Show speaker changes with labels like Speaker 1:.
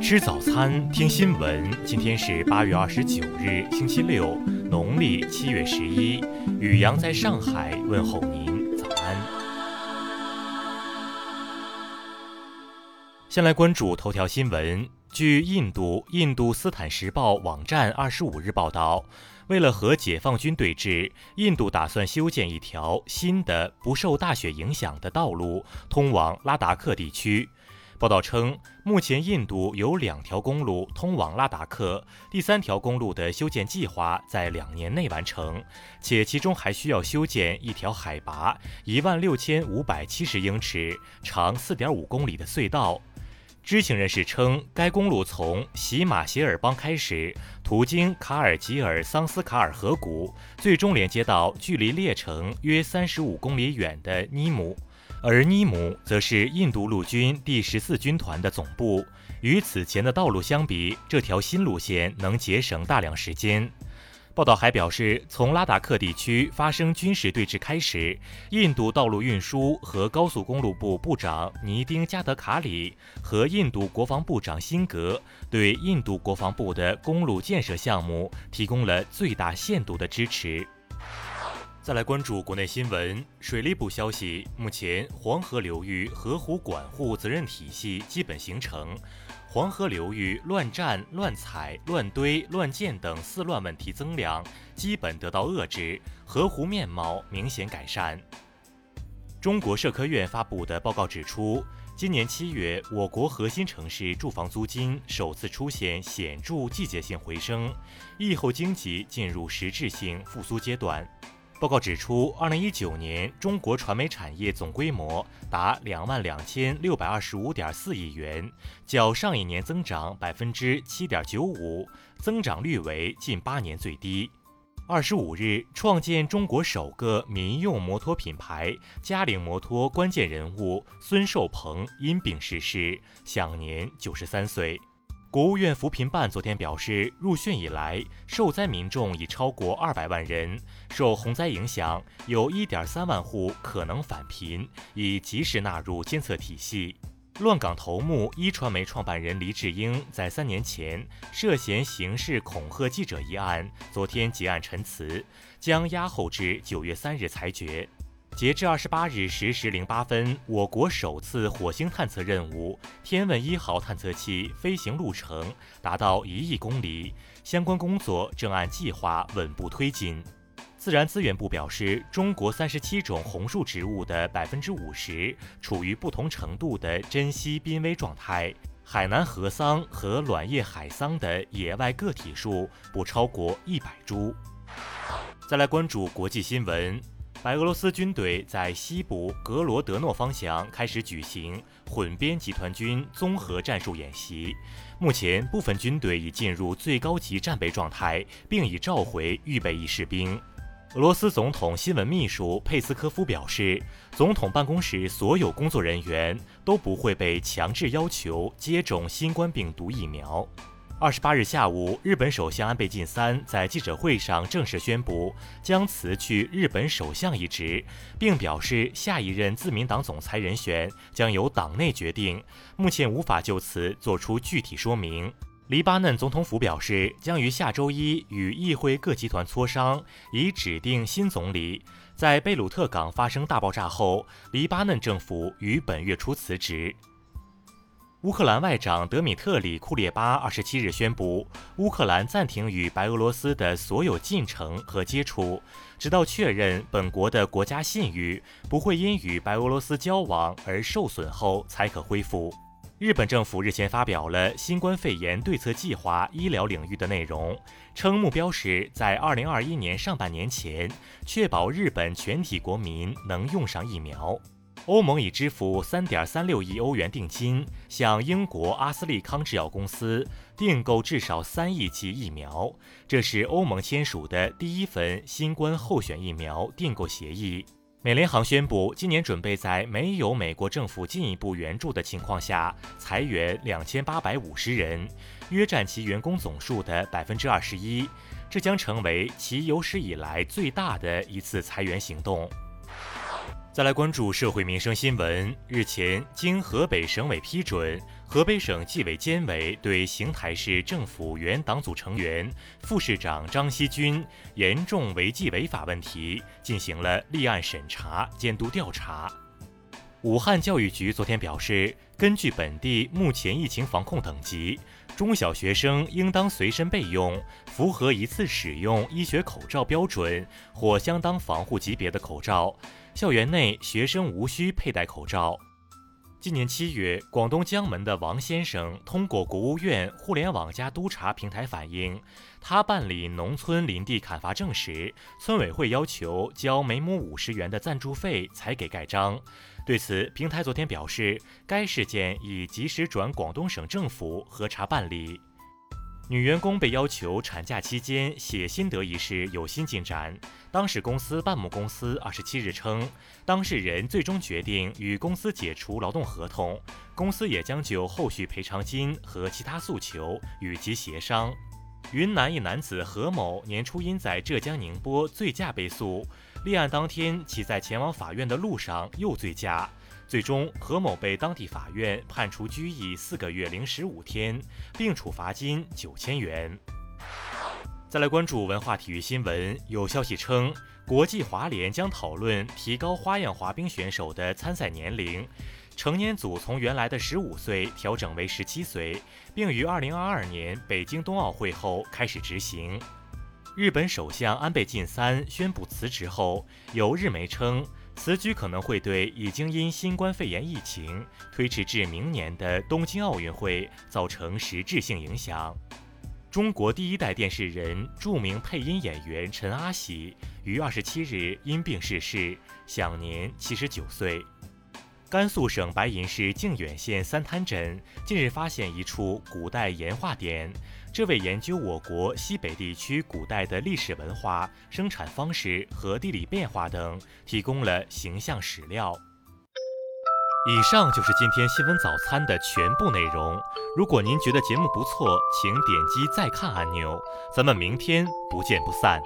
Speaker 1: 吃早餐，听新闻。今天是八月二十九日，星期六，农历七月十一。雨阳在上海问候您，早安。先来关注头条新闻。据印度《印度斯坦时报》网站二十五日报道，为了和解放军对峙，印度打算修建一条新的、不受大雪影响的道路，通往拉达克地区。报道称，目前印度有两条公路通往拉达克，第三条公路的修建计划在两年内完成，且其中还需要修建一条海拔一万六千五百七十英尺、长四点五公里的隧道。知情人士称，该公路从喜马偕尔邦开始，途经卡尔吉尔桑斯卡尔河谷，最终连接到距离列城约三十五公里远的尼姆。而尼姆则是印度陆军第十四军团的总部。与此前的道路相比，这条新路线能节省大量时间。报道还表示，从拉达克地区发生军事对峙开始，印度道路运输和高速公路部部长尼丁加德卡里和印度国防部长辛格对印度国防部的公路建设项目提供了最大限度的支持。再来关注国内新闻。水利部消息，目前黄河流域河湖管护责任体系基本形成，黄河流域乱占、乱采、乱堆、乱建等四乱问题增量基本得到遏制，河湖面貌明显改善。中国社科院发布的报告指出，今年七月，我国核心城市住房租金首次出现显著季节性回升，疫后经济进入实质性复苏阶段。报告指出，二零一九年中国传媒产业总规模达两万两千六百二十五点四亿元，较上一年增长百分之七点九五，增长率为近八年最低。二十五日，创建中国首个民用摩托品牌嘉陵摩托关键人物孙寿鹏因病逝世，享年九十三岁。国务院扶贫办昨天表示，入汛以来，受灾民众已超过二百万人，受洪灾影响，有一点三万户可能返贫，已及时纳入监测体系。乱港头目一传媒创办人黎智英在三年前涉嫌刑事恐吓记者一案，昨天结案陈词，将押后至九月三日裁决。截至二十八日十时零八分，我国首次火星探测任务“天问一号”探测器飞行路程达到一亿公里，相关工作正按计划稳步推进。自然资源部表示，中国三十七种红树植物的百分之五十处于不同程度的珍稀濒危状态，海南河桑和卵叶海桑的野外个体数不超过一百株。再来关注国际新闻。白俄罗斯军队在西部格罗德诺方向开始举行混编集团军综合战术演习。目前，部分军队已进入最高级战备状态，并已召回预备役士兵。俄罗斯总统新闻秘书佩斯科夫表示，总统办公室所有工作人员都不会被强制要求接种新冠病毒疫苗。二十八日下午，日本首相安倍晋三在记者会上正式宣布将辞去日本首相一职，并表示下一任自民党总裁人选将由党内决定，目前无法就此作出具体说明。黎巴嫩总统府表示，将于下周一与议会各集团磋商，以指定新总理。在贝鲁特港发生大爆炸后，黎巴嫩政府于本月初辞职。乌克兰外长德米特里库列巴二十七日宣布，乌克兰暂停与白俄罗斯的所有进程和接触，直到确认本国的国家信誉不会因与白俄罗斯交往而受损后才可恢复。日本政府日前发表了新冠肺炎对策计划医疗领域的内容，称目标是在二零二一年上半年前确保日本全体国民能用上疫苗。欧盟已支付三点三六亿欧元定金，向英国阿斯利康制药公司订购至少三亿剂疫苗。这是欧盟签署的第一份新冠候选疫苗订购协议。美联航宣布，今年准备在没有美国政府进一步援助的情况下裁员两千八百五十人，约占其员工总数的百分之二十一。这将成为其有史以来最大的一次裁员行动。再来关注社会民生新闻。日前，经河北省委批准，河北省纪委监委对邢台市政府原党组成员、副市长张希军严重违纪违法问题进行了立案审查、监督调查。武汉教育局昨天表示，根据本地目前疫情防控等级，中小学生应当随身备用符合一次使用医学口罩标准或相当防护级别的口罩，校园内学生无需佩戴口罩。今年七月，广东江门的王先生通过国务院互联网加督查平台反映，他办理农村林地砍伐证时，村委会要求交每亩五十元的赞助费才给盖章。对此，平台昨天表示，该事件已及时转广东省政府核查办理。女员工被要求产假期间写心得一事有新进展。当事公司半亩公司二十七日称，当事人最终决定与公司解除劳动合同，公司也将就后续赔偿金和其他诉求与其协商。云南一男子何某年初因在浙江宁波醉驾被诉，立案当天其在前往法院的路上又醉驾。最终，何某被当地法院判处拘役四个月零十五天，并处罚金九千元。再来关注文化体育新闻，有消息称，国际滑联将讨论提高花样滑冰选手的参赛年龄，成年组从原来的十五岁调整为十七岁，并于二零二二年北京冬奥会后开始执行。日本首相安倍晋三宣布辞职后，有日媒称。此举可能会对已经因新冠肺炎疫情推迟至明年的东京奥运会造成实质性影响。中国第一代电视人、著名配音演员陈阿喜于二十七日因病逝世，享年七十九岁。甘肃省白银市靖远县三滩镇近日发现一处古代岩画点。这为研究我国西北地区古代的历史文化、生产方式和地理变化等提供了形象史料。以上就是今天新闻早餐的全部内容。如果您觉得节目不错，请点击再看按钮。咱们明天不见不散。